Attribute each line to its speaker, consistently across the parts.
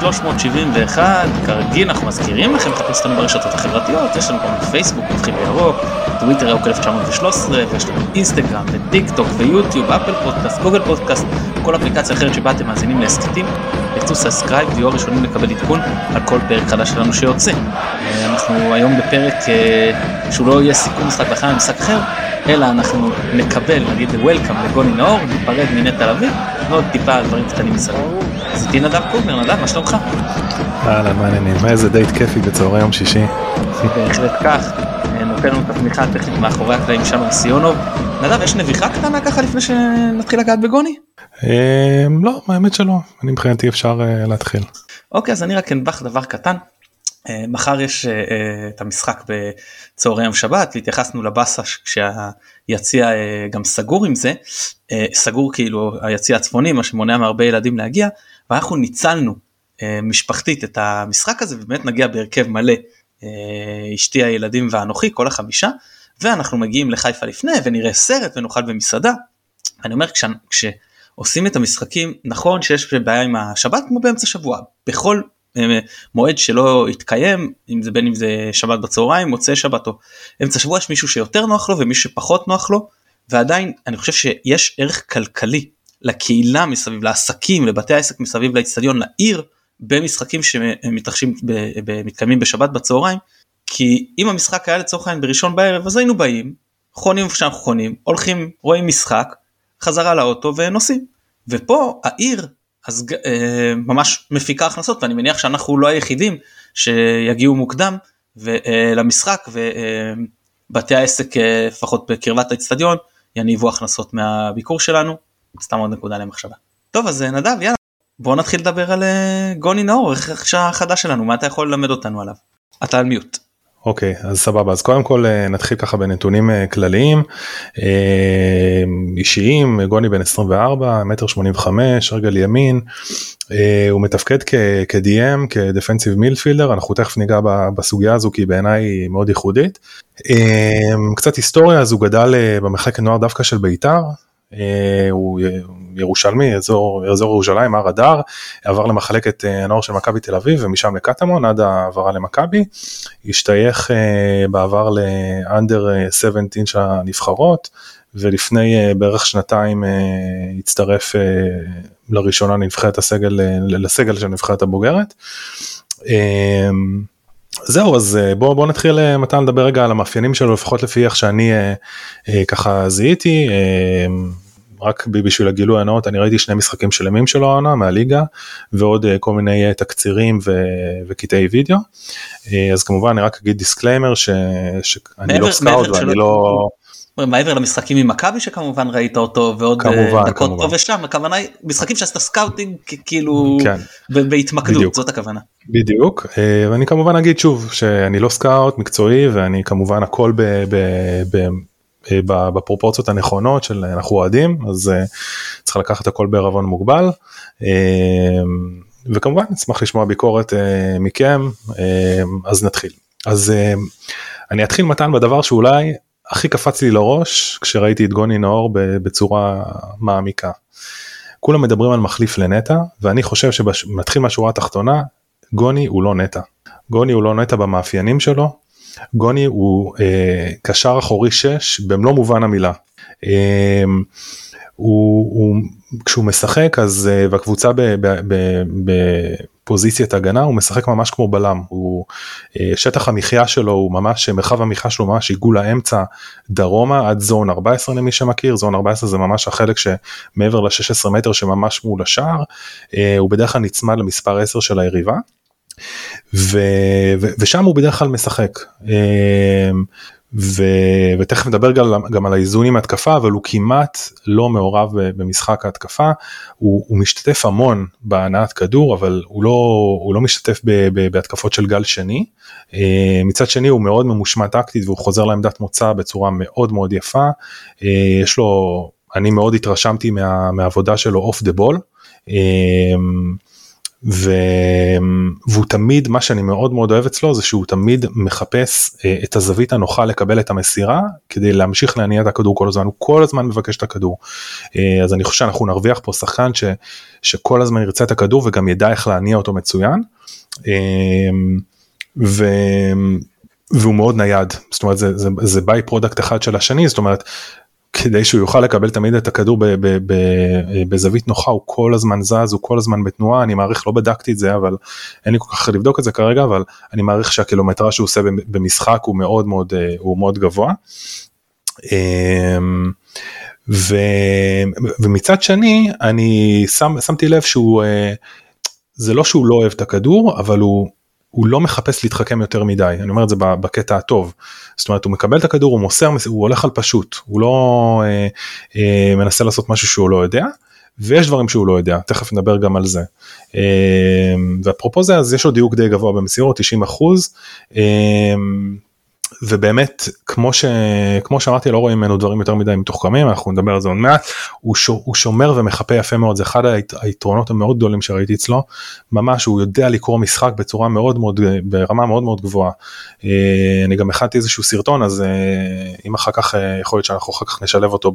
Speaker 1: 371, כרגיל אנחנו מזכירים לכם, תחפשו אותנו ברשתות החברתיות, יש לנו גם פייסבוק, נתחיל בירוק, טוויטר ירוק 1913, ויש לנו אינסטגרם וטיק טוק ויוטיוב, אפל פודקאסט, גוגל פודקאסט, כל אפליקציה אחרת שבה אתם מאזינים להסכתים, תעשו subscribe, תהיו הראשונים לקבל עדכון על כל פרק חדש שלנו שיוצא. אה, אנחנו היום בפרק אה, שהוא לא יהיה סיכום משחק בכלל משחק אחר, אלא אנחנו נקבל נגיד welcome לגוני נאור, ניפרד מנטע לביא ועוד טיפה על דברים קטנים מסביב. אז איתי נדב קוגנר, נדב מה שלומך?
Speaker 2: אהלן, מה העניינים? איזה דייט כיפי בצהרי יום שישי.
Speaker 1: בהחלט כך, אה, נותן לנו את התמיכה הטכנית מאחורי הקלעים שלום סיונוב. נדב יש נביכה קטנה ככה לפני שנתחיל לגעת בגוני?
Speaker 2: אה, לא, האמת שלא, אני מבחינתי אפשר אה, להתחיל.
Speaker 1: אוקיי אז אני רק אנבח דבר קטן. מחר יש את המשחק בצהרי יום שבת והתייחסנו לבאסה כשהיציע גם סגור עם זה סגור כאילו היציע הצפוני מה שמונע מהרבה ילדים להגיע ואנחנו ניצלנו משפחתית את המשחק הזה ובאמת נגיע בהרכב מלא אשתי הילדים ואנוכי כל החמישה ואנחנו מגיעים לחיפה לפני ונראה סרט ונאכל במסעדה. אני אומר כש, כשעושים את המשחקים נכון שיש בעיה עם השבת כמו באמצע שבוע בכל מועד שלא יתקיים אם זה בין אם זה שבת בצהריים מוצאי שבת או אמצע שבוע יש מישהו שיותר נוח לו ומישהו שפחות נוח לו ועדיין אני חושב שיש ערך כלכלי לקהילה מסביב לעסקים לבתי העסק מסביב לאצטדיון לעיר במשחקים שמתרחשים מתקיימים בשבת בצהריים כי אם המשחק היה לצורך העניין בראשון בערב אז היינו באים חונים איפה שאנחנו חונים הולכים רואים משחק חזרה לאוטו ונוסעים. ופה העיר אז אה, ממש מפיקה הכנסות ואני מניח שאנחנו לא היחידים שיגיעו מוקדם אה, למשחק ובתי אה, העסק אה, לפחות בקרבת האצטדיון יניבו הכנסות מהביקור שלנו סתם עוד נקודה למחשבה. טוב אז אה, נדב יאללה. בוא נתחיל לדבר על אה, גוני נאור איך החדש שלנו מה אתה יכול ללמד אותנו עליו. אתה על מיוט.
Speaker 2: אוקיי okay, אז סבבה. אז קודם כל אה, נתחיל ככה בנתונים כלליים אישיים. גוני בן 24 מטר 85 רגל ימין. הוא מתפקד כ-DM כדפנסיב מילפילדר אנחנו תכף ניגע בסוגיה הזו כי בעיניי היא מאוד ייחודית. קצת היסטוריה אז הוא גדל במחלקת נוער דווקא של בית"ר הוא ירושלמי, אזור, אזור ירושלים, הר אדר, עבר למחלקת אה, הנוער של מכבי תל אביב ומשם לקטמון עד העברה למכבי, השתייך אה, בעבר לאנדר 17 של הנבחרות ולפני בערך שנתיים הצטרף לראשונה לנבחרת הסגל, לסגל של נבחרת הבוגרת. זהו אז בוא בוא נתחיל מתן לדבר רגע על המאפיינים שלו לפחות לפי איך שאני אה, אה, ככה זיהיתי אה, רק בשביל הגילוי הנאות אני ראיתי שני משחקים שלמים שלו העונה מהליגה ועוד אה, כל מיני אה, תקצירים ו, וקטעי וידאו אה, אז כמובן אני רק אגיד disclaimer שאני לא scout ואני לא.
Speaker 1: מעבר למשחקים עם מכבי שכמובן ראית אותו ועוד
Speaker 2: כמובן,
Speaker 1: דקות כמובן. פה ושם הכוונה היא משחקים שעשית scouting כאילו כן. בהתמקדות בדיוק. זאת הכוונה.
Speaker 2: בדיוק ואני כמובן אגיד שוב שאני לא scout מקצועי ואני כמובן הכל ב, ב, ב, בפרופורציות הנכונות של אנחנו אוהדים אז צריך לקחת הכל בערבון מוגבל וכמובן נשמח לשמוע ביקורת מכם אז נתחיל אז אני אתחיל מתן בדבר שאולי הכי קפץ לי לראש כשראיתי את גוני נאור בצורה מעמיקה. כולם מדברים על מחליף לנטע ואני חושב שנתחיל מהשורה התחתונה גוני הוא לא נטע. גוני הוא לא נטע במאפיינים שלו. גוני הוא אה, קשר אחורי 6 במלוא מובן המילה. אה, הוא, הוא כשהוא משחק אז uh, בקבוצה בפוזיציית הגנה הוא משחק ממש כמו בלם. הוא uh, שטח המחיה שלו הוא ממש מרחב המחיה שלו ממש עיגול האמצע דרומה עד זון 14 למי שמכיר. זון 14 זה ממש החלק שמעבר ל-16 מטר שממש מול השער. uh, הוא בדרך כלל נצמד למספר 10 של היריבה. ו, ו, ושם הוא בדרך כלל משחק ו... ותכף נדבר גם, גם על האיזון עם התקפה אבל הוא כמעט לא מעורב במשחק ההתקפה. הוא, הוא משתתף המון בהנעת כדור אבל הוא לא, הוא לא משתתף ב, ב, בהתקפות של גל שני. אה, מצד שני הוא מאוד ממושמע טקטית והוא חוזר לעמדת מוצא בצורה מאוד מאוד יפה. אה, יש לו אני מאוד התרשמתי מה, מהעבודה שלו אוף דה בול. והוא תמיד מה שאני מאוד מאוד אוהב אצלו זה שהוא תמיד מחפש אה, את הזווית הנוחה לקבל את המסירה כדי להמשיך להניע את הכדור כל הזמן. הוא כל הזמן מבקש את הכדור. אה, אז אני חושב שאנחנו נרוויח פה שחקן ש... שכל הזמן ירצה את הכדור וגם ידע איך להניע אותו מצוין. ו... והוא מאוד נייד. זאת אומרת זה, זה, זה by-product אחד של השני. זאת אומרת כדי שהוא יוכל לקבל תמיד את הכדור ב, בזווית נוחה הוא כל הזמן זז הוא כל הזמן בתנועה אני מעריך לא בדקתי את זה אבל אין לי כל כך לבדוק את זה כרגע אבל אני מעריך שהקילומטראז' שהוא עושה במשחק הוא מאוד מאוד הוא מאוד גבוה. אמ, ו, ומצד שני אני שם שמתי לב שהוא אה, זה לא שהוא לא אוהב את הכדור אבל הוא הוא לא מחפש להתחכם יותר מדי אני אומר את זה בקטע הטוב זאת אומרת הוא מקבל את הכדור הוא מוסר הוא הולך על פשוט הוא לא אה, אה, מנסה לעשות משהו שהוא לא יודע ויש דברים שהוא לא יודע תכף נדבר גם על זה אה, ואפרופו זה אז יש לו דיוק די גבוה במסירות 90 אחוז. אה, ובאמת כמו ש... כמו שאמרתי לא רואים ממנו דברים יותר מדי מתוחכמים אנחנו נדבר על זה עוד מעט. הוא, ש... הוא שומר ומחפה יפה מאוד זה אחד היתרונות המאוד גדולים שראיתי אצלו. ממש הוא יודע לקרוא משחק בצורה מאוד מאוד ברמה מאוד מאוד גבוהה. אה, אני גם הכנתי איזשהו סרטון אז אה, אם אחר כך אה, יכול להיות שאנחנו אחר כך נשלב אותו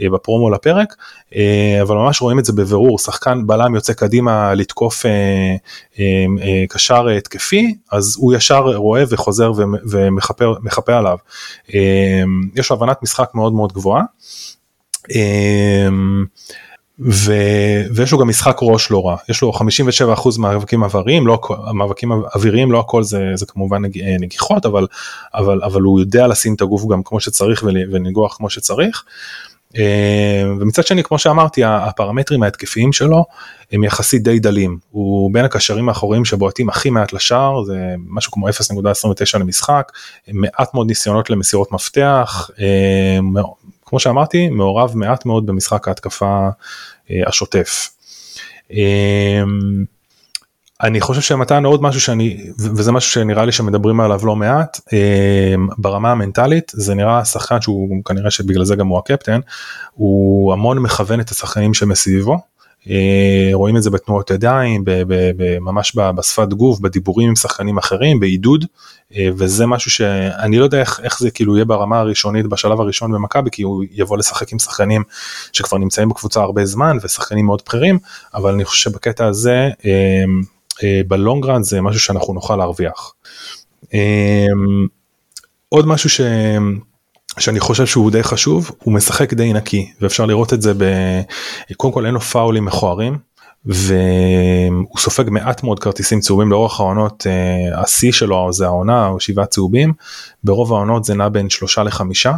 Speaker 2: בפרומו לפרק. אבל ממש רואים את זה בבירור. שחקן בלם יוצא קדימה לתקוף קשר התקפי אז הוא ישר רואה וחוזר ומחפה מחפה עליו. אמ, יש לו הבנת משחק מאוד מאוד גבוהה. אמ, ו... ויש לו גם משחק ראש לא רע יש לו 57% מאבקים אוויריים לא מאבקים אוויריים לא הכל זה, זה כמובן נג... נגיחות אבל אבל אבל הוא יודע לשים את הגוף גם כמו שצריך ולנגוח כמו שצריך. אה, ומצד שני כמו שאמרתי הפרמטרים ההתקפיים שלו הם יחסית די דלים הוא בין הקשרים האחוריים שבועטים הכי מעט לשער זה משהו כמו 0.29 למשחק מעט מאוד ניסיונות למסירות מפתח אה, כמו שאמרתי מעורב מעט מאוד במשחק ההתקפה אה, השוטף. אני חושב שמתן עוד משהו שאני וזה משהו שנראה לי שמדברים עליו לא מעט אה, ברמה המנטלית זה נראה שחקן שהוא כנראה שבגלל זה גם הוא הקפטן הוא המון מכוון את השחקנים שמסביבו. אה, רואים את זה בתנועות ידיים ממש בשפת גוף בדיבורים עם שחקנים אחרים בעידוד אה, וזה משהו שאני לא יודע איך, איך זה כאילו יהיה ברמה הראשונית בשלב הראשון במכבי כי הוא יבוא לשחק עם שחקנים שכבר נמצאים בקבוצה הרבה זמן ושחקנים מאוד בכירים אבל אני חושב שבקטע הזה אה, בלונגרנד זה משהו שאנחנו נוכל להרוויח. אה, עוד משהו ש... שאני חושב שהוא די חשוב הוא משחק די נקי ואפשר לראות את זה ב... קודם כל אין לו פאולים מכוערים והוא סופג מעט מאוד כרטיסים צהובים לאורך העונות אה, השיא שלו זה העונה או שבעה צהובים ברוב העונות זה נע בין שלושה לחמישה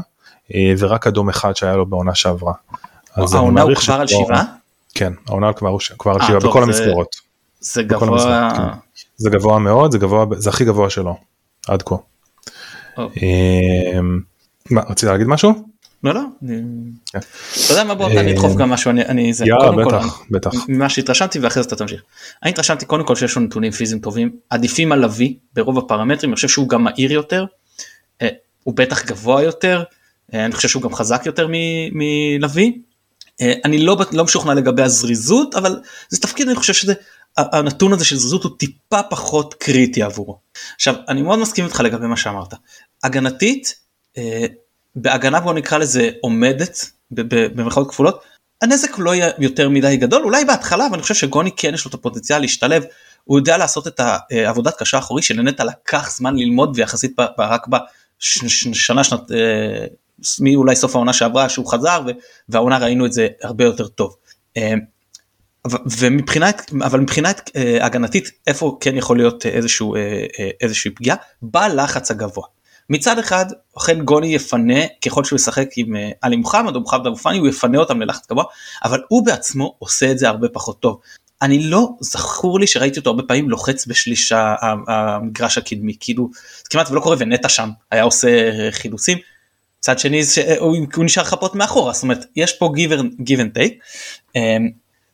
Speaker 2: ורק אדום אחד שהיה לו בעונה שעברה.
Speaker 1: העונה הוא כבר על שבעה?
Speaker 2: כן העונה כבר, כבר על שבעה בכל המסגרות.
Speaker 1: זה גבוה
Speaker 2: כן. זה גבוה מאוד זה גבוה זה הכי גבוה שלו עד כה. אמ, מה רצית להגיד משהו?
Speaker 1: לא לא. כן. אתה יודע מה בוא אני אדחוף אה, גם משהו אני זה
Speaker 2: יאללה בטח בטח.
Speaker 1: ממה שהתרשמתי ואחרי זה אתה תמשיך. אני התרשמתי קודם כל שיש לו נתונים פיזיים טובים עדיפים על לביא ברוב הפרמטרים אני חושב שהוא גם מהיר יותר. אה, הוא בטח גבוה יותר אה, אני חושב שהוא גם חזק יותר מלביא. אני לא, לא משוכנע לגבי הזריזות אבל זה תפקיד אני חושב שזה הנתון הזה של זריזות הוא טיפה פחות קריטי עבורו. עכשיו אני מאוד מסכים איתך לגבי מה שאמרת. הגנתית אה, בהגנה בוא נקרא לזה עומדת במרכאות כפולות הנזק לא יהיה יותר מדי גדול אולי בהתחלה אבל אני חושב שגוני כן יש לו את הפוטנציאל להשתלב הוא יודע לעשות את העבודת קשה האחורי שלנטע לקח זמן ללמוד ויחסית רק בשנה שנת אה, מאולי סוף העונה שעברה שהוא חזר והעונה ראינו את זה הרבה יותר טוב. ומבחינת אבל מבחינת אה, הגנתית איפה כן יכול להיות איזשהו אה, אה, איזושהי פגיעה בלחץ הגבוה. מצד אחד אכן גוני יפנה ככל שהוא ישחק עם עלי מוחמד או מוחמד אבו פאני הוא יפנה אותם ללחץ גבוה אבל הוא בעצמו עושה את זה הרבה פחות טוב. אני לא זכור לי שראיתי אותו הרבה פעמים לוחץ בשליש המגרש הקדמי כאילו כמעט ולא קורה ונטע שם היה עושה חילוצים. מצד שני הוא, נשאר חפות מאחורה זאת אומרת יש פה give and take.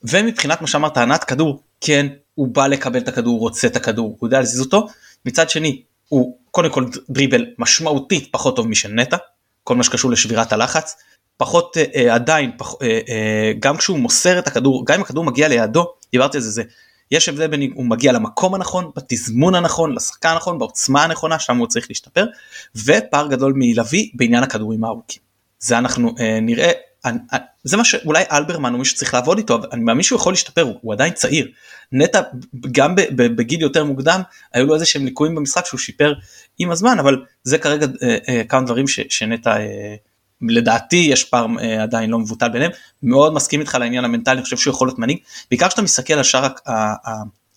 Speaker 1: ומבחינת מה שאמרת הנעת כדור כן הוא בא לקבל את הכדור הוא רוצה את הכדור הוא יודע להזיז אותו מצד שני הוא קודם כל דריבל משמעותית פחות טוב משל נטע כל מה שקשור לשבירת הלחץ פחות אה, עדיין פח, אה, אה, גם כשהוא מוסר את הכדור גם אם הכדור מגיע לידו דיברתי על זה זה יש הבדל בין אם הוא מגיע למקום הנכון, בתזמון הנכון, לשחקן הנכון, בעוצמה הנכונה, שם הוא צריך להשתפר, ופער גדול מלביא בעניין הכדורים הארוכים. זה אנחנו אה, נראה, אני, זה מה שאולי אלברמן הוא מי שצריך לעבוד איתו, אבל אני מאמין שהוא יכול להשתפר, הוא, הוא עדיין צעיר. נטע גם ב, ב, בגיל יותר מוקדם היו לו איזה שהם ליקויים במשחק שהוא שיפר עם הזמן, אבל זה כרגע אה, אה, כמה דברים שנטע אה, לדעתי יש פער אה, עדיין לא מבוטל ביניהם. מאוד מסכים איתך לעניין המנטלי אני חושב שהוא יכול להיות מנהיג. בעיקר כשאתה מסתכל על שאר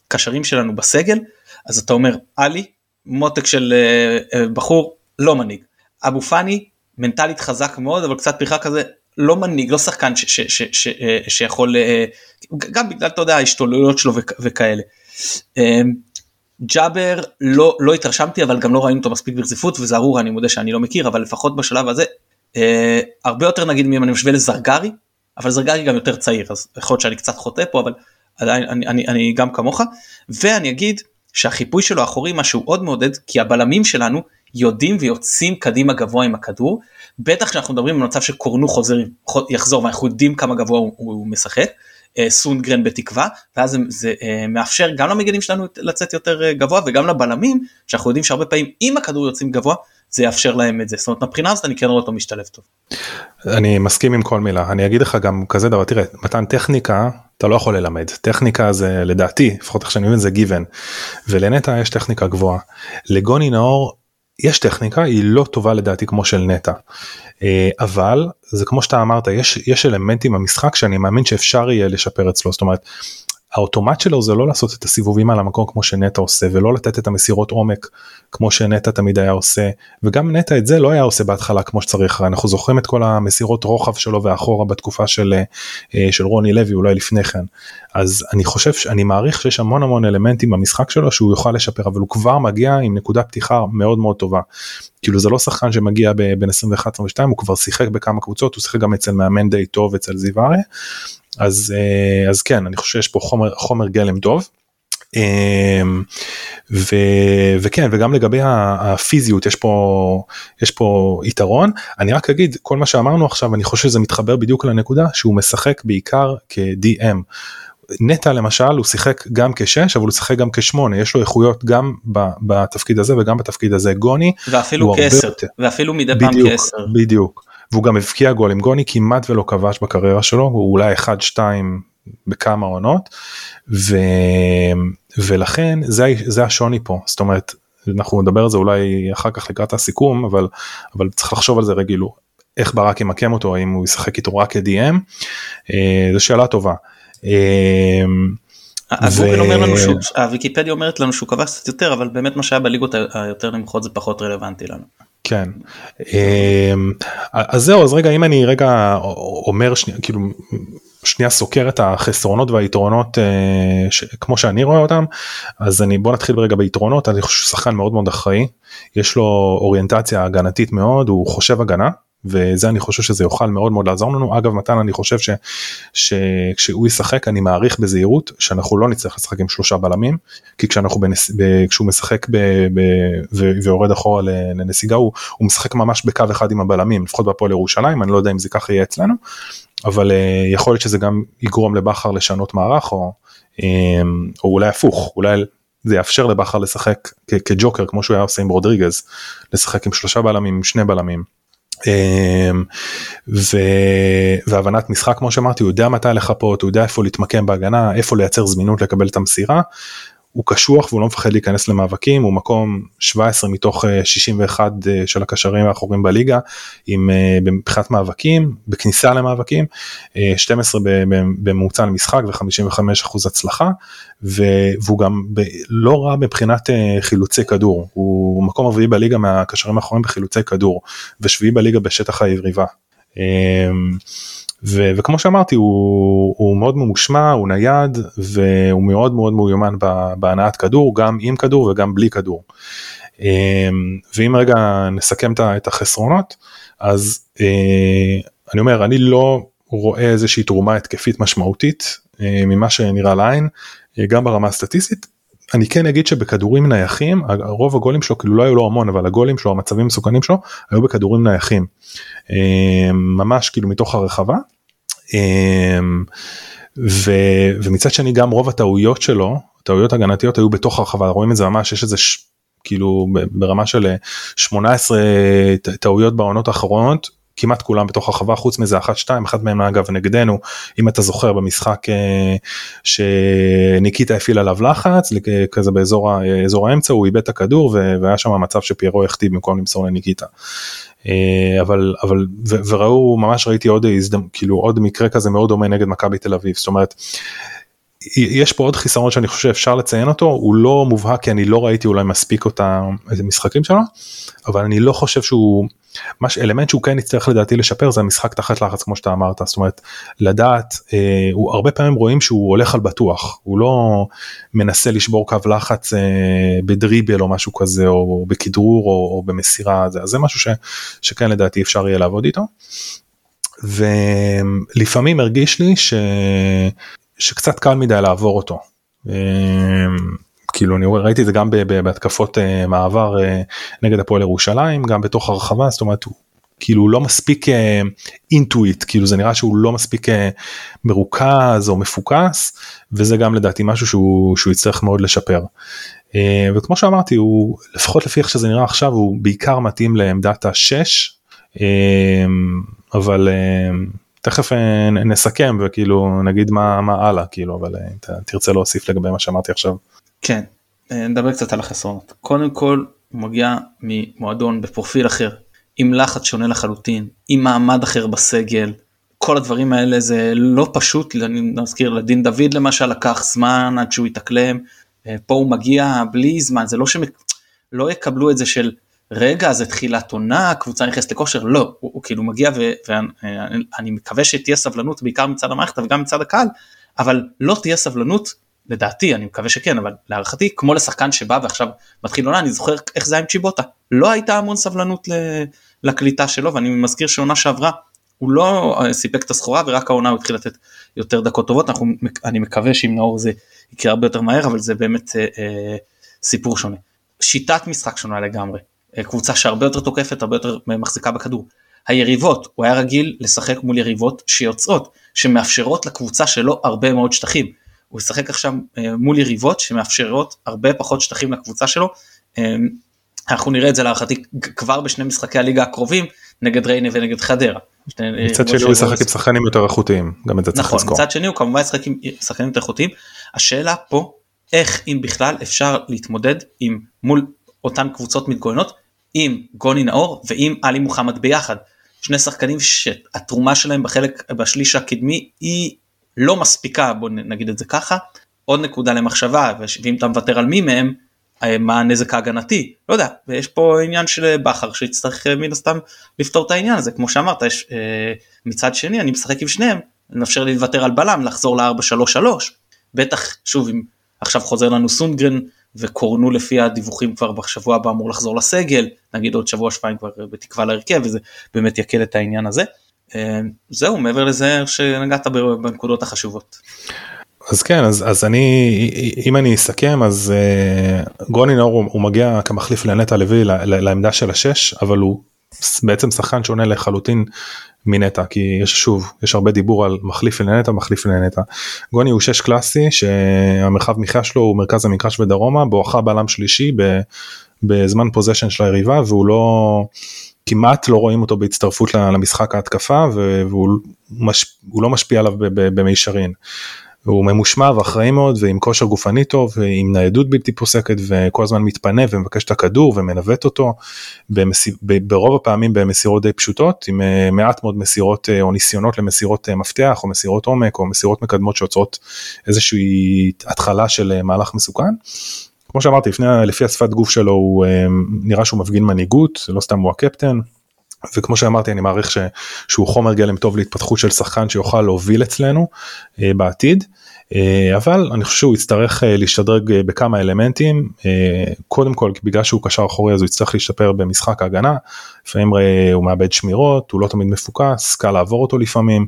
Speaker 1: הקשרים שלנו בסגל אז אתה אומר עלי מותק של אה, אה, בחור לא מנהיג. אבו פאני מנטלית חזק מאוד אבל קצת פריחה כזה לא מנהיג לא שחקן ש, ש, ש, ש, שיכול גם בגלל אתה יודע ההשתוללויות שלו וכאלה. ג'אבר לא לא התרשמתי אבל גם לא ראינו אותו מספיק ברציפות וזה ארור אני מודה שאני לא מכיר אבל לפחות בשלב הזה אה, הרבה יותר נגיד אם אני משווה לזרגרי אבל זרגרי גם יותר צעיר אז יכול להיות שאני קצת חוטא פה אבל עדיין אני, אני, אני גם כמוך ואני אגיד שהחיפוי שלו אחורי משהו עוד מעודד כי הבלמים שלנו יודעים ויוצאים קדימה גבוה עם הכדור. בטח כשאנחנו מדברים על מצב שקורנו חוזר יחזור ואנחנו יודעים כמה גבוה הוא, הוא משחק אה, סונגרן בתקווה ואז זה, זה אה, מאפשר גם למגנים שלנו לצאת יותר אה, גבוה וגם לבלמים שאנחנו יודעים שהרבה פעמים אם הכדור יוצאים גבוה זה יאפשר להם את זה. זאת אומרת מבחינה הזאת אני כן רואה אותו משתלב טוב.
Speaker 2: אני מסכים עם כל מילה. אני אגיד לך גם כזה דבר תראה מתן טכניקה אתה לא יכול ללמד. טכניקה זה לדעתי לפחות איך שאני מבין זה גיוון ולנטע יש טכניקה גבוהה. לגוני נאור יש טכניקה היא לא טובה לדעתי כמו של נטע. אה, אבל זה כמו שאתה אמרת יש יש אלמנטים במשחק שאני מאמין שאפשר יהיה לשפר אצלו. זאת אומרת האוטומט שלו זה לא לעשות את הסיבובים על המקום כמו שנטע עושה ולא לתת את המסירות עומק כמו שנטע תמיד היה עושה וגם נטע את זה לא היה עושה בהתחלה כמו שצריך אנחנו זוכרים את כל המסירות רוחב שלו ואחורה בתקופה של, אה, של רוני לוי אולי לפני כן אז אני חושב שאני מעריך שיש המון המון אלמנטים במשחק שלו שהוא יוכל לשפר אבל הוא כבר מגיע עם נקודה פתיחה מאוד מאוד טובה. כאילו זה לא שחקן שמגיע בין 21-22 הוא כבר שיחק בכמה קבוצות הוא שיחק גם אצל מאמן די טוב אצל זיו אריה אז אה, אז כן אני חושב שיש פה חומר חומר גלם טוב. אמ, ו, וכן וגם לגבי הפיזיות יש פה יש פה יתרון אני רק אגיד כל מה שאמרנו עכשיו אני חושב שזה מתחבר בדיוק לנקודה שהוא משחק בעיקר כ-DM. נטע למשל הוא שיחק גם כשש אבל הוא שיחק גם כשמונה יש לו איכויות גם בתפקיד הזה וגם בתפקיד הזה. גוני
Speaker 1: ואפילו כעשר ואפילו מדי פעם כעשר.
Speaker 2: בדיוק. והוא גם הבקיע גולים. גוני כמעט ולא כבש בקריירה שלו הוא אולי 1-2 בכמה עונות. ו... ולכן זה, זה השוני פה. זאת אומרת אנחנו נדבר על זה אולי אחר כך לקראת הסיכום אבל אבל צריך לחשוב על זה רגילו איך ברק ימקם אותו האם הוא ישחק איתו רק כ-DM אה, זו שאלה טובה. אה,
Speaker 1: הגוגל אומר לנו שהוא, הוויקיפדיה אומרת לנו שהוא כבש קצת יותר אבל באמת מה שהיה בליגות היותר נמוכות זה פחות רלוונטי לנו.
Speaker 2: כן. אמ, אז זהו אז רגע אם אני רגע אומר שנייה כאילו שנייה סוקר את החסרונות והיתרונות אה, ש, כמו שאני רואה אותם אז אני בוא נתחיל רגע ביתרונות. אני חושב שחקן מאוד מאוד אחראי. יש לו אוריינטציה הגנתית מאוד הוא חושב הגנה וזה אני חושב שזה יוכל מאוד מאוד לעזור לנו. אגב מתן אני חושב ש, שכשהוא ישחק אני מעריך בזהירות שאנחנו לא נצטרך לשחק עם שלושה בלמים כי כשאנחנו בנס, ב, כשהוא משחק ב, ב, ו, ויורד אחורה לנסיגה הוא, הוא משחק ממש בקו אחד עם הבלמים לפחות בהפועל ירושלים אני לא יודע אם זה ככה יהיה אצלנו אבל uh, יכול להיות שזה גם יגרום לבכר לשנות מערך או, um, או אולי הפוך אולי זה יאפשר לבכר לשחק כג'וקר כמו שהוא היה עושה עם רודריגז לשחק עם שלושה בלמים עם שני בלמים ו... והבנת משחק כמו שאמרתי הוא יודע מתי לחפות הוא יודע איפה להתמקם בהגנה איפה לייצר זמינות לקבל את המסירה הוא קשוח והוא לא מפחד להיכנס למאבקים הוא מקום 17 מתוך 61 אה, אה, של הקשרים האחורים בליגה עם אה, מבחינת מאבקים בכניסה למאבקים 12 בממוצע למשחק ו55 אחוז הצלחה והוא גם לא רע מבחינת חילוצי כדור הוא מקום רביעי בליגה מהקשרים האחורים בחילוצי כדור ושביעי בליגה בשטח היריבה. ו- וכמו שאמרתי הוא, הוא מאוד ממושמע הוא נייד והוא מאוד מאוד מיומן בהנעת כדור גם עם כדור וגם בלי כדור. אמ, ואם רגע נסכם את החסרונות אז אה, אני אומר אני לא רואה איזושהי תרומה התקפית משמעותית אה, ממה שנראה לעין אה, גם ברמה הסטטיסטית. אני כן אגיד שבכדורים נייחים רוב הגולים שלו כאילו לא היו לו המון אבל הגולים שלו המצבים המסוכנים שלו היו בכדורים נייחים ממש כאילו מתוך הרחבה ו, ומצד שני גם רוב הטעויות שלו, טעויות הגנתיות היו בתוך הרחבה, רואים את זה ממש, יש איזה ש, כאילו ברמה של 18 טעויות בעונות האחרונות, כמעט כולם בתוך הרחבה חוץ מזה אחת שתיים אחת מהם אגב נגדנו אם אתה זוכר במשחק אה, שניקיטה הפעיל עליו לחץ כזה באזור האמצע הוא איבד את הכדור והיה שם מצב שפיירו החטיא במקום למסור לניקיטה. אה, אבל אבל וראו ממש ראיתי עוד הזדמנות כאילו עוד מקרה כזה מאוד דומה נגד מכבי תל אביב זאת אומרת. יש פה עוד חיסרון שאני חושב שאפשר לציין אותו הוא לא מובהק כי אני לא ראיתי אולי מספיק אותה איזה משחקים שלו אבל אני לא חושב שהוא מש אלמנט שהוא כן יצטרך לדעתי לשפר זה המשחק תחת לחץ כמו שאתה אמרת זאת אומרת לדעת אה, הוא הרבה פעמים רואים שהוא הולך על בטוח הוא לא מנסה לשבור קו לחץ אה, בדריבל או משהו כזה או בכדרור או, או במסירה זה, זה משהו ש, שכן לדעתי אפשר יהיה לעבוד איתו. ולפעמים הרגיש לי ש... שקצת קל מדי לעבור אותו. אה, כאילו אני ראיתי את זה גם בהתקפות אה, מעבר אה, נגד הפועל ירושלים גם בתוך הרחבה זאת אומרת הוא כאילו לא מספיק אינטואיט כאילו זה נראה שהוא לא מספיק מרוכז או מפוקס וזה גם לדעתי משהו שהוא, שהוא יצטרך מאוד לשפר. וכמו שאמרתי הוא לפחות לפי איך שזה נראה עכשיו הוא בעיקר מתאים לעמדת השש אבל תכף נסכם וכאילו נגיד מה מה הלאה כאילו אבל תרצה להוסיף לגבי מה שאמרתי עכשיו.
Speaker 1: כן, אה, נדבר קצת על החסרונות. קודם כל, הוא מגיע ממועדון בפרופיל אחר, עם לחץ שונה לחלוטין, עם מעמד אחר בסגל, כל הדברים האלה זה לא פשוט, אני מזכיר לדין דוד למשל לקח זמן עד שהוא יתאקלם, אה, פה הוא מגיע בלי זמן, זה לא שהם לא יקבלו את זה של רגע זה תחילת עונה, קבוצה נכנסת לכושר, לא, הוא, הוא כאילו מגיע ואני מקווה שתהיה סבלנות בעיקר מצד המערכת וגם מצד הקהל, אבל לא תהיה סבלנות לדעתי אני מקווה שכן אבל להערכתי כמו לשחקן שבא ועכשיו מתחיל עונה אני זוכר איך זה היה עם צ'יבוטה. לא הייתה המון סבלנות לקליטה שלו ואני מזכיר שעונה שעברה הוא לא אה, סיפק את הסחורה ורק העונה הוא התחיל לתת יותר דקות טובות. אנחנו אני מקווה שעם נאור זה יקרה הרבה יותר מהר אבל זה באמת אה, אה, סיפור שונה. שיטת משחק שונה לגמרי קבוצה שהרבה יותר תוקפת הרבה יותר מחזיקה בכדור. היריבות הוא היה רגיל לשחק מול יריבות שיוצאות שמאפשרות לקבוצה שלו הרבה מאוד שטחים. הוא ישחק עכשיו אה, מול יריבות שמאפשרות הרבה פחות שטחים לקבוצה שלו. אה, אנחנו נראה את זה להערכתי כבר בשני משחקי הליגה הקרובים נגד ריינה ונגד חדרה.
Speaker 2: אה, מצד שני הוא ישחק עם שחקנים יותר איכותיים גם את זה צריך
Speaker 1: נכון,
Speaker 2: לזכור.
Speaker 1: מצד שני הוא כמובן ישחק עם שחקנים יותר איכותיים. השאלה פה איך אם בכלל אפשר להתמודד עם מול אותן קבוצות מתגוננות עם גוני נאור ועם עלי מוחמד ביחד. שני שחקנים שהתרומה שלהם בחלק בשליש הקדמי היא לא מספיקה בוא נגיד את זה ככה. עוד נקודה למחשבה ואם אתה מוותר על מי מהם אה, מה הנזק ההגנתי לא יודע ויש פה עניין של בכר שיצטרך אה, מן הסתם לפתור את העניין הזה כמו שאמרת יש אה, מצד שני אני משחק עם שניהם נאפשר לי לוותר על בלם לחזור ל-4-3-3 בטח שוב אם עכשיו חוזר לנו סונגרן וקורנו לפי הדיווחים כבר בשבוע הבא אמור לחזור לסגל נגיד עוד שבוע שבועיים כבר בתקווה להרכב וזה באמת יקל את העניין הזה. אה, זהו מעבר לזה שנגעת בנקודות החשובות.
Speaker 2: אז כן אז אז אני אם אני אסכם אז uh, גוני נאור הוא, הוא מגיע כמחליף לנטע לוי לעמדה של השש אבל הוא בעצם שחקן שונה לחלוטין מנטע כי יש שוב יש הרבה דיבור על מחליף לנטע מחליף לנטע. גוני הוא שש קלאסי שהמרחב מחיה שלו הוא מרכז המגרש ודרומה בואכה בלם שלישי בזמן פוזיישן של היריבה והוא לא כמעט לא רואים אותו בהצטרפות למשחק ההתקפה והוא מש, לא משפיע עליו במישרין. הוא ממושמע ואחראי מאוד ועם כושר גופני טוב ועם ניידות בלתי פוסקת וכל הזמן מתפנה ומבקש את הכדור ומנווט אותו במס... ברוב הפעמים במסירות די פשוטות עם אה, מעט מאוד מסירות אה, או ניסיונות למסירות אה, מפתח או מסירות עומק או מסירות מקדמות שיוצרות איזושהי התחלה של מהלך מסוכן. כמו שאמרתי לפני לפי השפת גוף שלו הוא נראה שהוא מפגין מנהיגות לא סתם הוא הקפטן. וכמו שאמרתי אני מעריך ש, שהוא חומר גלם טוב להתפתחות של שחקן שיוכל להוביל אצלנו אה, בעתיד. אה, אבל אני חושב שהוא יצטרך אה, להשתדרג אה, בכמה אלמנטים. קודם כל בגלל שהוא קשר אחורי אז הוא יצטרך להשתפר במשחק ההגנה. לפעמים הוא מאבד שמירות הוא לא תמיד מפוקס קל לעבור אותו לפעמים.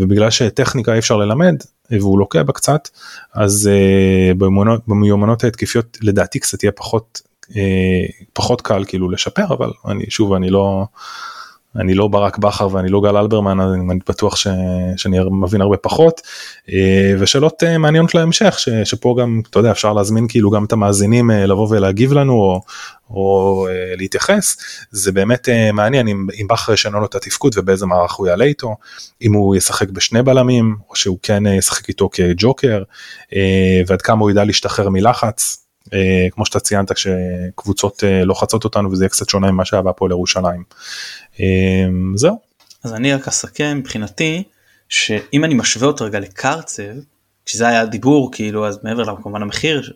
Speaker 2: ובגלל שטכניקה אי אפשר ללמד והוא לוקה בה קצת אז במיומנות ההתקפיות לדעתי קצת יהיה פחות פחות קל כאילו לשפר אבל אני שוב אני לא אני לא ברק בכר ואני לא גל אלברמן אז אני בטוח ש... שאני מבין הרבה פחות ושאלות מעניינות להמשך ש... שפה גם אתה יודע אפשר להזמין כאילו גם את המאזינים לבוא ולהגיב לנו או, או להתייחס זה באמת מעניין אם, אם בכר ישנה לו את התפקוד ובאיזה מערך הוא יעלה איתו אם הוא ישחק בשני בלמים או שהוא כן ישחק איתו כג'וקר ועד כמה הוא ידע להשתחרר מלחץ. אה, כמו שאתה ציינת כשקבוצות אה, לוחצות אותנו וזה יהיה קצת שונה ממה שהיה בהפועל ירושלים. אה, זהו.
Speaker 1: אז אני רק אסכם מבחינתי שאם אני משווה אותו רגע לקרצב כשזה היה דיבור כאילו אז מעבר לכמובן המחיר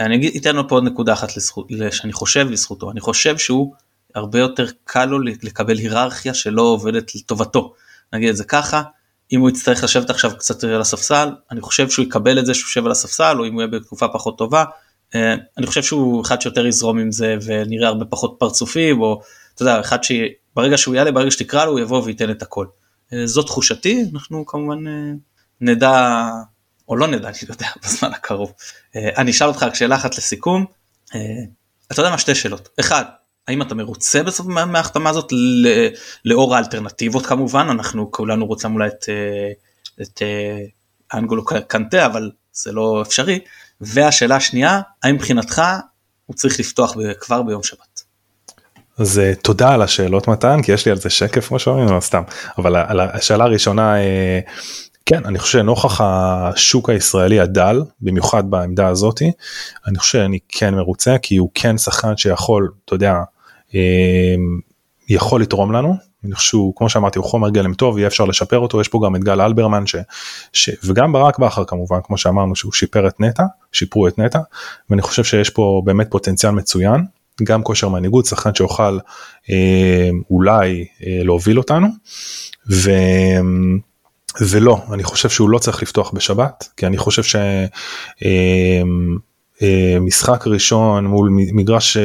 Speaker 1: אני אתן לו פה עוד נקודה אחת לזכות, שאני חושב לזכותו אני חושב שהוא הרבה יותר קל לו לקבל היררכיה שלא עובדת לטובתו נגיד את זה ככה אם הוא יצטרך לשבת עכשיו קצת על הספסל אני חושב שהוא יקבל את זה שהוא יושב על הספסל או אם הוא יהיה בתקופה פחות טובה אני חושב שהוא אחד שיותר יזרום עם זה ונראה הרבה פחות פרצופים או אתה יודע אחד שברגע שהוא יעלה ברגע שתקרא לו הוא יבוא וייתן את הכל. אה, זאת תחושתי אנחנו כמובן אה, נדע או לא נדע אני יודע בזמן הקרוב. אני אשאל אותך רק שאלה אחת לסיכום. אתה יודע מה שתי שאלות אחד האם אתה מרוצה בסוף מההחתמה הזאת לאור האלטרנטיבות כמובן אנחנו כולנו רוצים אולי את, את אנגולו קנטה אבל זה לא אפשרי והשאלה השנייה, האם מבחינתך הוא צריך לפתוח כבר ביום שבת?
Speaker 2: אז אה, תודה על השאלות מתן כי יש לי על זה שקף כמו שאומרים לא סתם אבל על השאלה הראשונה אה, כן אני חושב שנוכח השוק הישראלי הדל במיוחד בעמדה הזאתי אני חושב שאני כן מרוצה כי הוא כן שחקן שיכול אתה יודע אה, יכול לתרום לנו שהוא כמו שאמרתי הוא חומר גלם טוב יהיה אפשר לשפר אותו יש פה גם את גל אלברמן ש, ש, וגם ברק בכר כמובן כמו שאמרנו שהוא שיפר את נטע שיפרו את נטע ואני חושב שיש פה באמת פוטנציאל מצוין גם כושר מנהיגות שחקן שיוכל אה, אולי אה, להוביל אותנו. ו... ולא אני חושב שהוא לא צריך לפתוח בשבת כי אני חושב שמשחק אה, ראשון מול מגרש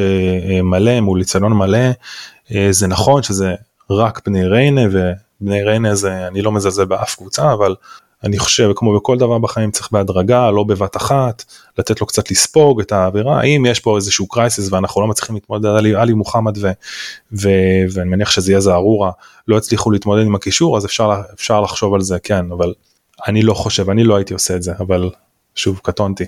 Speaker 2: מלא מול ליצנון מלא זה נכון שזה רק בני ריינה ובני ריינה זה אני לא מזלזל באף קבוצה אבל אני חושב כמו בכל דבר בחיים צריך בהדרגה לא בבת אחת לתת לו קצת לספוג את האווירה האם יש פה איזשהו קרייסיס ואנחנו לא מצליחים להתמודד עלי עלי מוחמד ו, ו, ואני מניח שזה יהיה זערורה לא הצליחו להתמודד עם הקישור אז אפשר אפשר לחשוב על זה כן אבל אני לא חושב אני לא הייתי עושה את זה אבל שוב קטונתי.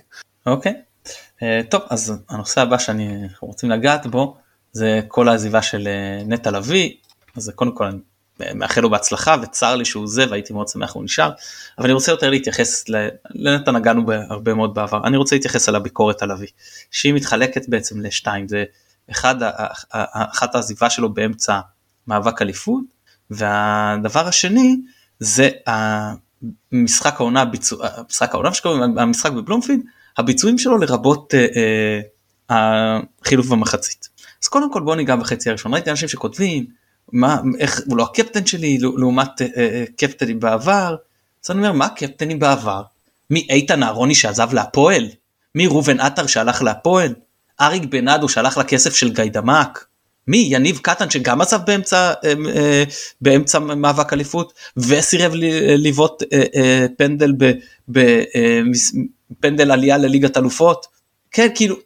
Speaker 1: אוקיי okay. uh, טוב אז הנושא הבא שאני רוצים לגעת בו זה כל העזיבה של uh, נטע לביא אז קודם כל אני מאחל לו בהצלחה וצר לי שהוא זה והייתי מאוד שמח הוא נשאר. אבל אני רוצה יותר להתייחס לנתן נגענו בהרבה מאוד בעבר. אני רוצה להתייחס על הביקורת על אבי שהיא מתחלקת בעצם לשתיים. זה אחד אחת העזיבה שלו באמצע מאבק אליפות והדבר השני זה המשחק העונה ביצוע המשחק העונה שקוראים המשחק בבלומפילד הביצועים שלו לרבות אה, אה, החילוף במחצית. אז קודם כל בוא ניגע בחצי הראשון. ראיתי אנשים שכותבים מה איך הוא לא הקפטן שלי לעומת אה, אה, קפטנים בעבר. אז אני אומר מה קפטנים בעבר? מי איתן אהרוני שעזב להפועל? מי ראובן עטר שהלך להפועל? אריק בנאדו שהלך לכסף של גיידמק? מי יניב קטן שגם עזב באמצע אה, אה, באמצע מאבק אליפות וסירב לבעוט אה, אה, פנדל בפנדל אה, עלייה לליגת אלופות? כן כאילו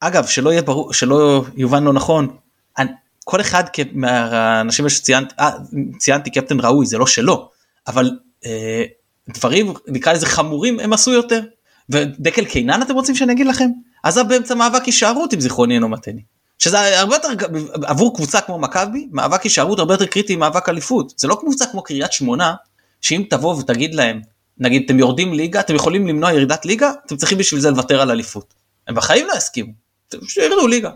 Speaker 1: אגב שלא יהיה ברור שלא יובן לא נכון כל אחד מהאנשים שציינתי אה, קפטן ראוי זה לא שלו אבל אה, דברים נקרא לזה חמורים הם עשו יותר. ודקל קינן אתם רוצים שאני אגיד לכם? עזב באמצע מאבק הישארות אם זיכרוני אינו מתני שזה הרבה יותר עבור קבוצה כמו מכבי מאבק הישארות הרבה יותר קריטי ממאבק אליפות. זה לא קבוצה כמו קריית שמונה שאם תבוא ותגיד להם נגיד אתם יורדים ליגה אתם יכולים למנוע ירידת ליגה? אתם צריכים בשביל זה לוותר על אליפות. הם בחיים לא יסכימו. שירדו ליגה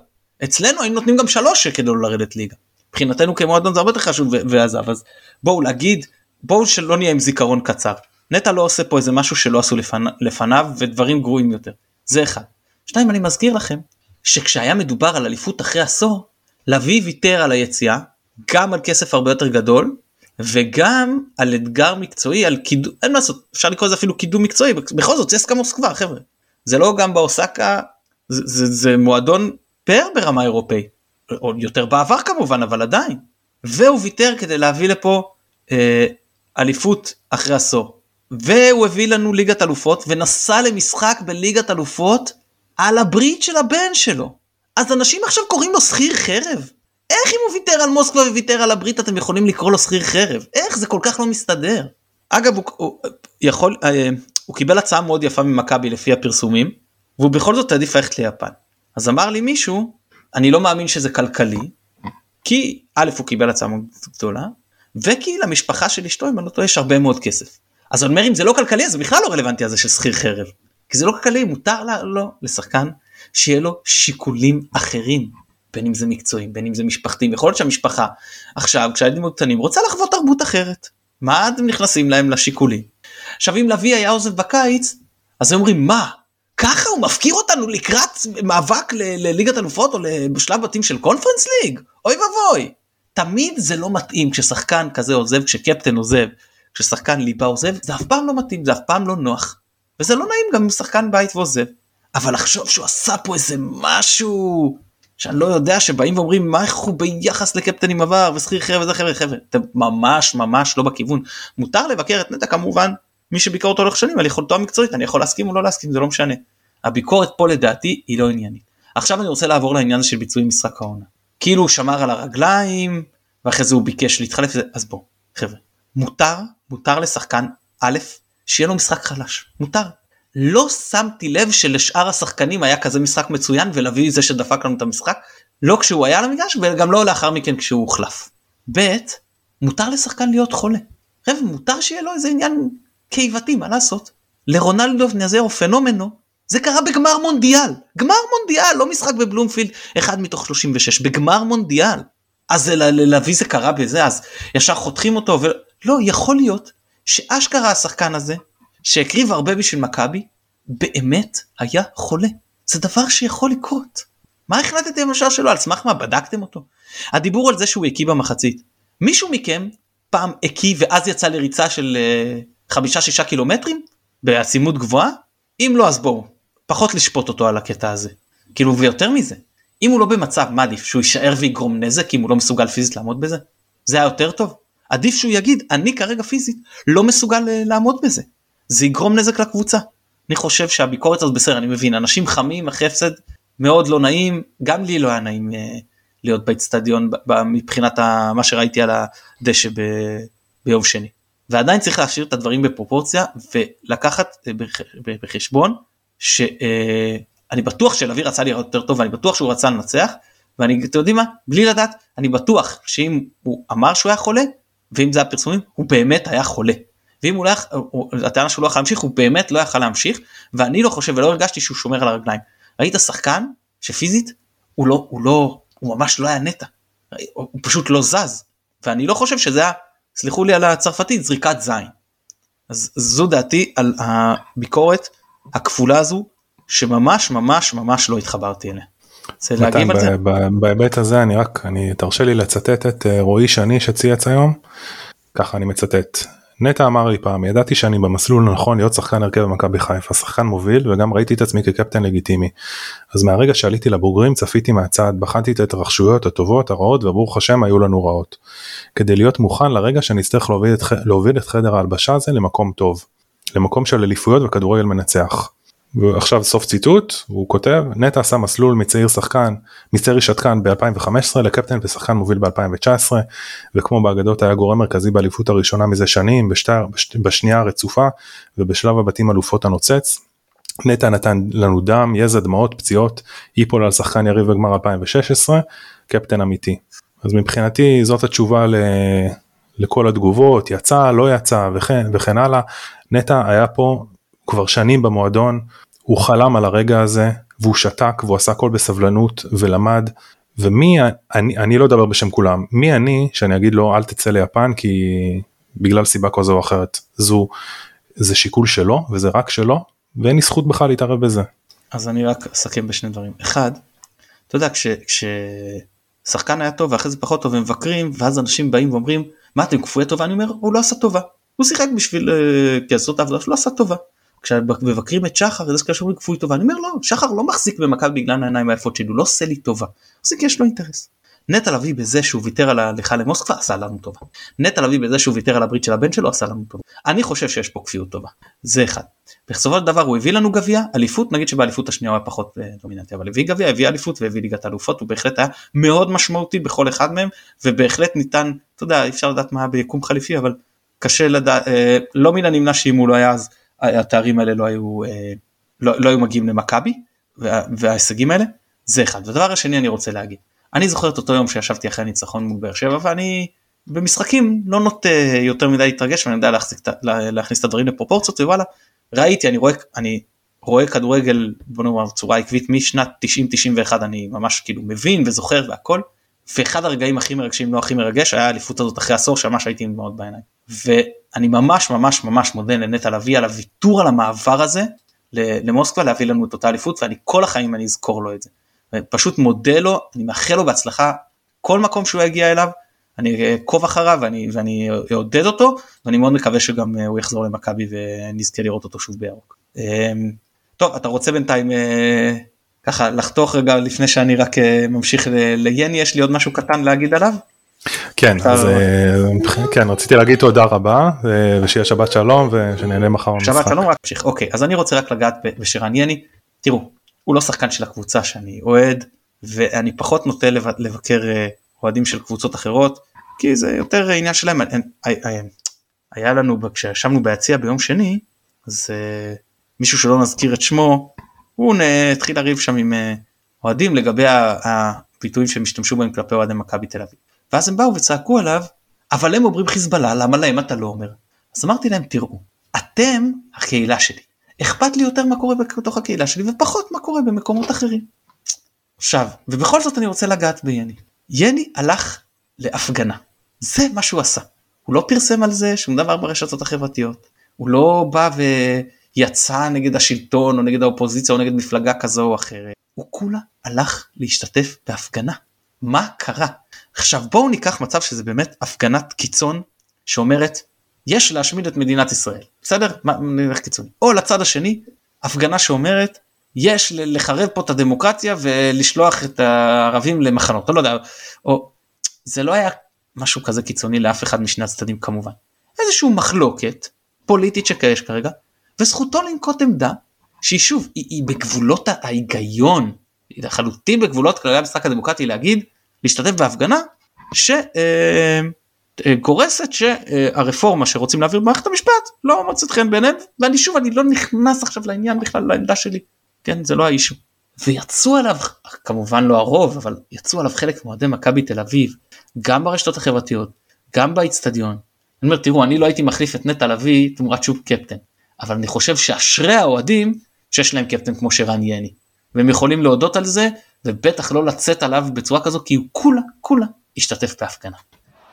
Speaker 1: אצלנו היינו נותנים גם שלוש כדי לא לרדת ליגה. מבחינתנו כמועדון זה הרבה יותר חשוב ועזב אז בואו להגיד בואו שלא נהיה עם זיכרון קצר. נטע לא עושה פה איזה משהו שלא עשו לפני, לפניו ודברים גרועים יותר. זה אחד. שתיים אני מזכיר לכם שכשהיה מדובר על אליפות אחרי עשור לביא ויתר על היציאה גם על כסף הרבה יותר גדול וגם על אתגר מקצועי על קידום אין מה לעשות אפשר לקרוא לזה אפילו קידום מקצועי בכל זאת צסקה מוסקבה חבר'ה זה לא גם באוסקה זה, זה, זה מועדון פר ברמה אירופאית, עוד יותר בעבר כמובן אבל עדיין, והוא ויתר כדי להביא לפה אה, אליפות אחרי עשור, והוא הביא לנו ליגת אלופות ונסע למשחק בליגת אלופות על הברית של הבן שלו. אז אנשים עכשיו קוראים לו שכיר חרב. איך אם הוא ויתר על מוסקבה וויתר על הברית אתם יכולים לקרוא לו שכיר חרב? איך זה כל כך לא מסתדר? אגב הוא, הוא יכול אה, הוא קיבל הצעה מאוד יפה ממכבי לפי הפרסומים והוא בכל זאת העדיף ללכת ליפן. אז אמר לי מישהו אני לא מאמין שזה כלכלי כי א' הוא קיבל הצעה מאוד גדולה וכי למשפחה של אשתו אם אני לא טועה יש הרבה מאוד כסף. אז אני אומר אם זה לא כלכלי אז זה בכלל לא רלוונטי הזה של שכיר חרב. כי זה לא כלכלי מותר לה, לא לשחקן שיהיה לו שיקולים אחרים בין אם זה מקצועיים בין אם זה משפחתיים יכול להיות שהמשפחה עכשיו כשהילדים קטנים רוצה לחוות תרבות אחרת מה אתם נכנסים להם לשיקולים. עכשיו אם לביא היה עוזב בקיץ אז הם אומרים מה הוא מפקיר אותנו לקראת מאבק לליגת אלופות או בשלב בתים של קונפרנס ליג אוי ואבוי. תמיד זה לא מתאים כששחקן כזה עוזב כשקפטן עוזב כששחקן ליבה עוזב זה אף פעם לא מתאים זה אף פעם לא נוח. וזה לא נעים גם אם שחקן בית ועוזב. אבל לחשוב שהוא עשה פה איזה משהו שאני לא יודע שבאים ואומרים מה איך הוא ביחס לקפטנים עבר ושכיר חרב וזה חבר'ה חבר'ה אתם ממש ממש לא בכיוון. מותר לבקר את נטע כמובן מי שביקר אותו לאורך שנים על יכולתו המקצועית אני יכול להסכים או לא להסכים זה לא משנה. הביקורת פה לדעתי היא לא עניינית. עכשיו אני רוצה לעבור לעניין של ביצועי משחק העונה. כאילו הוא שמר על הרגליים ואחרי זה הוא ביקש להתחלף אז בוא חבר'ה מותר מותר לשחקן א' שיהיה לו משחק חלש מותר לא שמתי לב שלשאר השחקנים היה כזה משחק מצוין ולהביא זה שדפק לנו את המשחק לא כשהוא היה על המגרש וגם לא לאחר מכן כשהוא הוחלף. ב' מותר לשחקן להיות חולה. חבר'ה מותר שיהיה לו איזה עניין קיבתי מה לעשות. לרונלדו נזר פנומנו זה קרה בגמר מונדיאל גמר מונדיאל לא משחק בבלומפילד אחד מתוך 36 בגמר מונדיאל. אז להביא זה קרה בזה אז ישר חותכים אותו ולא יכול להיות שאשכרה השחקן הזה שהקריב הרבה בשביל מכבי, באמת היה חולה. זה דבר שיכול לקרות. מה החלטתם בשער שלו? על סמך מה בדקתם אותו? הדיבור על זה שהוא הקיא במחצית. מישהו מכם פעם הקיא ואז יצא לריצה של uh, חמישה שישה קילומטרים בעצימות גבוהה? אם לא אז בואו, פחות לשפוט אותו על הקטע הזה. כאילו ויותר מזה, אם הוא לא במצב מה עדיף שהוא יישאר ויגרום נזק אם הוא לא מסוגל פיזית לעמוד בזה? זה היה יותר טוב. עדיף שהוא יגיד אני כרגע פיזית לא מסוגל uh, לעמוד בזה. זה יגרום נזק לקבוצה. אני חושב שהביקורת הזאת בסדר אני מבין אנשים חמים אחרי הפסד מאוד לא נעים גם לי לא היה נעים uh, להיות באצטדיון מבחינת מה שראיתי על הדשא ב, ביום שני. ועדיין צריך להשאיר את הדברים בפרופורציה ולקחת בח, בחשבון שאני uh, בטוח שלוי רצה לראות יותר טוב ואני בטוח שהוא רצה לנצח ואני אתם יודעים מה בלי לדעת אני בטוח שאם הוא אמר שהוא היה חולה ואם זה הפרסומים הוא באמת היה חולה. ואם הוא לא יכל, הטענה שהוא לא יכול להמשיך הוא באמת לא יכול להמשיך ואני לא חושב ולא הרגשתי שהוא שומר על הרגליים. ראית שחקן שפיזית הוא לא הוא לא הוא ממש לא היה נטע הוא פשוט לא זז ואני לא חושב שזה היה סליחו לי על הצרפתית זריקת זין. אז זו דעתי על הביקורת הכפולה הזו שממש ממש ממש לא התחברתי אליה.
Speaker 2: בהיבט הזה אני רק אני תרשה לי לצטט את אה, רועי שני שצייץ היום ככה אני מצטט נטע אמר לי פעם ידעתי שאני במסלול הנכון להיות שחקן הרכב במכבי חיפה שחקן מוביל וגם ראיתי את עצמי כקפטן לגיטימי. אז מהרגע שעליתי לבוגרים צפיתי מהצד בחנתי את ההתרחשויות הטובות הרעות וברוך השם היו לנו רעות. כדי להיות מוכן לרגע שאני אצטרך להוביל את, להוביל את חדר ההלבשה הזה למקום טוב. למקום של אליפויות וכדורגל מנצח. ועכשיו סוף ציטוט הוא כותב נטע עשה מסלול מצעיר שחקן מצעיר שתקן ב-2015 לקפטן ושחקן מוביל ב-2019 וכמו באגדות היה גורם מרכזי באליפות הראשונה מזה שנים בשתי, בש, בשנייה הרצופה ובשלב הבתים אלופות הנוצץ. נטע נתן לנו דם יזע דמעות פציעות איפול על שחקן יריב בגמר 2016 קפטן אמיתי. אז מבחינתי זאת התשובה ל... לכל התגובות יצא לא יצא וכן וכן הלאה. נטע היה פה כבר שנים במועדון הוא חלם על הרגע הזה והוא שתק והוא עשה הכל בסבלנות ולמד. ומי אני אני לא אדבר בשם כולם מי אני שאני אגיד לו אל תצא ליפן כי בגלל סיבה כזו או אחרת זו זה שיקול שלו וזה רק שלו ואין לי זכות בכלל להתערב בזה.
Speaker 1: אז אני רק אסכם בשני דברים. אחד אתה יודע כש, כששחקן היה טוב ואחרי זה פחות טוב ומבקרים ואז אנשים באים ואומרים מה אתם כפויי טובה? אני אומר הוא לא עשה טובה. הוא שיחק בשביל uh, לעשות את שלו לא עשה טובה. כשמבקרים את שחר זה כאלה כפוי טובה אני אומר לא שחר לא מחזיק במכבי בגלל העיניים היפות שלי הוא לא עושה לי טובה. זה כי יש לו אינטרס. נטע לביא בזה שהוא ויתר על ההליכה למוסקבה עשה לנו טובה. נטע לביא בזה שהוא ויתר על הברית של הבן שלו עשה לנו טובה. אני חושב שיש פה כפיות טובה. זה אחד. בסופו של דבר הוא הביא לנו גביע, אליפות, נגיד שבאליפות השנייה הוא היה פחות אה, דומיננטי, אבל הביא גביע, הביא אליפות והביא ליגת אלופות, הוא בהחלט היה מאוד משמעותי בכל אחד מהם, ובהחלט ניתן, אתה יודע, אפשר לדעת מה ביקום חליפי, אבל קשה לדעת, אה, לא מן הנמנע שאם הוא לא היה אז, התארים האלה לא היו, אה, לא, לא היו מגיעים למכבי, וה, וההישגים האלה, זה אחד. והדבר השני אני רוצה להגיד, אני זוכר את אותו יום שישבתי אחרי הניצחון מול באר שבע ואני במשחקים לא נוטה יותר מדי להתרגש ואני יודע להחזיק, לה, להכניס את הדברים לפרופורציות ווואלה ראיתי אני רואה אני רואה כדורגל בוא נאמר בצורה עקבית משנת 90-91 אני ממש כאילו מבין וזוכר והכל ואחד הרגעים הכי מרגשים לא הכי מרגש היה האליפות הזאת אחרי עשור שממש הייתי מאוד בעיניים ואני ממש ממש ממש מודה לנטע לביא על הוויתור על המעבר הזה למוסקבה להביא לנו את אותה אליפות ואני כל החיים אני אזכור לו את זה. פשוט מודה לו, אני מאחל לו בהצלחה כל מקום שהוא יגיע אליו, אני אעקוב אחריו ואני, ואני אעודד אותו, ואני מאוד מקווה שגם אה, הוא יחזור למכבי ונזכה לראות אותו שוב בירוק. אמ, טוב, אתה רוצה בינתיים אה, ככה לחתוך רגע לפני שאני רק אה, ממשיך ליני, יש לי עוד משהו קטן להגיד עליו?
Speaker 2: כן, אז כן, רציתי להגיד תודה רבה ושיהיה שבת שלום ושנהנה מחר
Speaker 1: במשחק. שבת שלום, רק תמשיך, אוקיי, אז אני רוצה רק לגעת בשירן יני, תראו, הוא לא שחקן של הקבוצה שאני אוהד ואני פחות נוטה לבקר אה, אוהדים של קבוצות אחרות כי זה יותר עניין שלהם. היה לנו כשישבנו ביציע ביום שני אז מישהו שלא נזכיר את שמו הוא התחיל לריב שם עם אוהדים לגבי הביטויים שהם השתמשו בהם כלפי אוהדי מכבי תל אביב. ואז הם באו וצעקו עליו אבל הם אומרים חיזבאללה למה להם אתה לא אומר. אז אמרתי להם תראו אתם הקהילה שלי אכפת לי יותר מה קורה בתוך הקהילה שלי ופחות מה קורה במקומות אחרים. עכשיו, ובכל זאת אני רוצה לגעת ביני. יני הלך להפגנה, זה מה שהוא עשה. הוא לא פרסם על זה שום דבר ברשתות החברתיות, הוא לא בא ויצא נגד השלטון או נגד האופוזיציה או נגד מפלגה כזו או אחרת, הוא כולה הלך להשתתף בהפגנה. מה קרה? עכשיו בואו ניקח מצב שזה באמת הפגנת קיצון שאומרת יש להשמיד את מדינת ישראל, בסדר? נלך קיצוני. או לצד השני, הפגנה שאומרת, יש לחרב פה את הדמוקרטיה ולשלוח את הערבים למחנות, או לא יודע, או זה לא היה משהו כזה קיצוני לאף אחד משני הצדדים כמובן. איזושהי מחלוקת פוליטית שקייש כרגע, וזכותו לנקוט עמדה שהיא שוב, היא, היא בגבולות ההיגיון, היא לחלוטין בגבולות כללי המשחק הדמוקרטי להגיד, להשתתף בהפגנה, ש... אה, גורסת שהרפורמה שרוצים להעביר במערכת המשפט לא מוצאת חן בעיניהם ואני שוב אני לא נכנס עכשיו לעניין בכלל לעמדה שלי כן זה לא האישו. ויצאו עליו כמובן לא הרוב אבל יצאו עליו חלק מאוהדי מכבי תל אביב גם ברשתות החברתיות גם באיצטדיון. אני אומר תראו אני לא הייתי מחליף את נטע לביא תמורת שוב קפטן אבל אני חושב שאשרי האוהדים שיש להם קפטן כמו שרן יני והם יכולים להודות על זה ובטח לא לצאת עליו בצורה כזו כי הוא כולה כולה השתתף בהפגנה.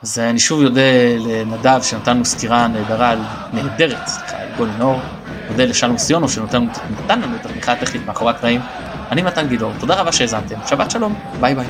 Speaker 1: אז אני שוב אודה לנדב שנתן לנו סקירה נהדרה, נהדרת, סליחה, על גולי נור. מודה לשלום סיונו שנתן לנו את התמיכה הטכנית מאחורי הקלעים. אני מתן גילאור, תודה רבה שהאזנתם, שבת שלום, ביי ביי.